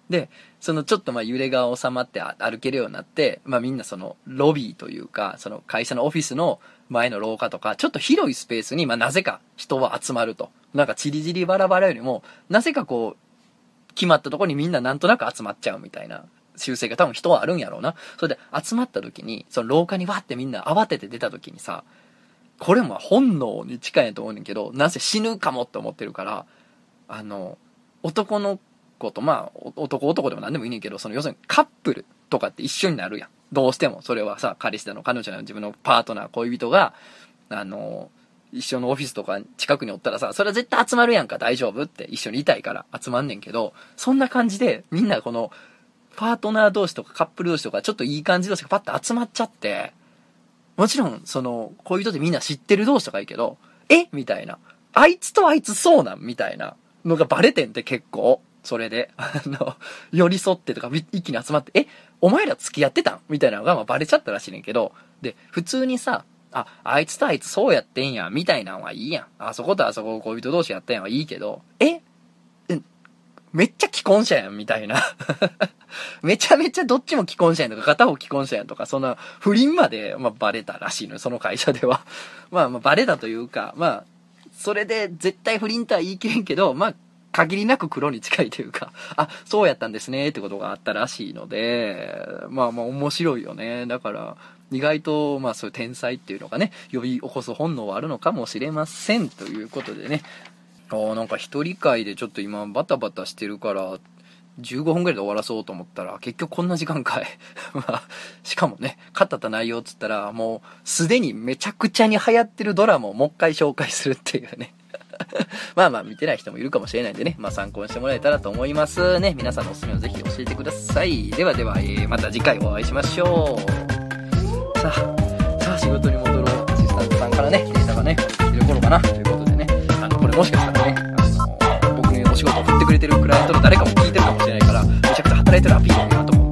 で、そのちょっとまあ揺れが収まって歩けるようになって、まあみんなそのロビーというか、その会社のオフィスの前の廊下とか、ちょっと広いスペースに、まあなぜか人は集まると。なんかチリチリバラバラよりも、なぜかこう、決まったとこにみんななんとなく集まっちゃうみたいな習性が多分人はあるんやろうな。それで集まった時に、その廊下にわってみんな慌てて出た時にさ、これも本能に近いやと思うねんけど、なぜ死ぬかもって思ってるから、あの、男の子と、まあ、男男でも何でもいいねんけど、その要するにカップルとかって一緒になるやん。どうしても。それはさ、彼氏だの、彼女だの自分のパートナー、恋人が、あの、一緒のオフィスとか近くにおったらさ、それは絶対集まるやんか、大丈夫って一緒にいたいから集まんねんけど、そんな感じでみんなこのパートナー同士とかカップル同士とかちょっといい感じ同士がパッと集まっちゃって、もちろん、その、恋人ってみんな知ってる同士とかいいけど、え？みたいな。あいつとあいつそうなん？みたいなのがバレてんって結構。それで、あの、寄り添ってとか一気に集まって、えお前ら付き合ってたん？みたいなのがまあバレちゃったらしいねんけど、で、普通にさ、あ、あいつとあいつそうやってんや、みたいなんはいいやん。あそことあそこ恋人同士やったんやはいいけど、えめっちゃ既婚者やん、みたいな。めちゃめちゃどっちも既婚者やんとか、片方既婚者やんとか、そんな不倫まで、まあ、バレたらしいのよ、その会社では。まあ、まあ、バレたというか、まあ、それで絶対不倫とは言い切れんけど、まあ、限りなく黒に近いというか、あ、そうやったんですね、ってことがあったらしいので、まあまあ面白いよね。だから、意外と、まあそういう天才っていうのがね、呼び起こす本能はあるのかもしれません。ということでね、あなんか一人会でちょっと今バタバタしてるから、15分ぐらいで終わらそうと思ったら、結局こんな時間かい。まあ、しかもね、語った内容っつったら、もう、すでにめちゃくちゃに流行ってるドラマをもう一回紹介するっていうね。まあまあ、見てない人もいるかもしれないんでね、まあ参考にしてもらえたらと思いますね。皆さんのおすすめをぜひ教えてください。ではでは、えー、また次回お会いしましょう。さあ、さあ仕事に戻ろう。アシスタントさんからね、データがね、来てる頃かな。ということでね、あの、これもしかしたらね、あの、僕にお仕事を振ってくれてるクライアントの誰かも聞いてるかもしれないから、めちゃくちゃ働いてるアピールになと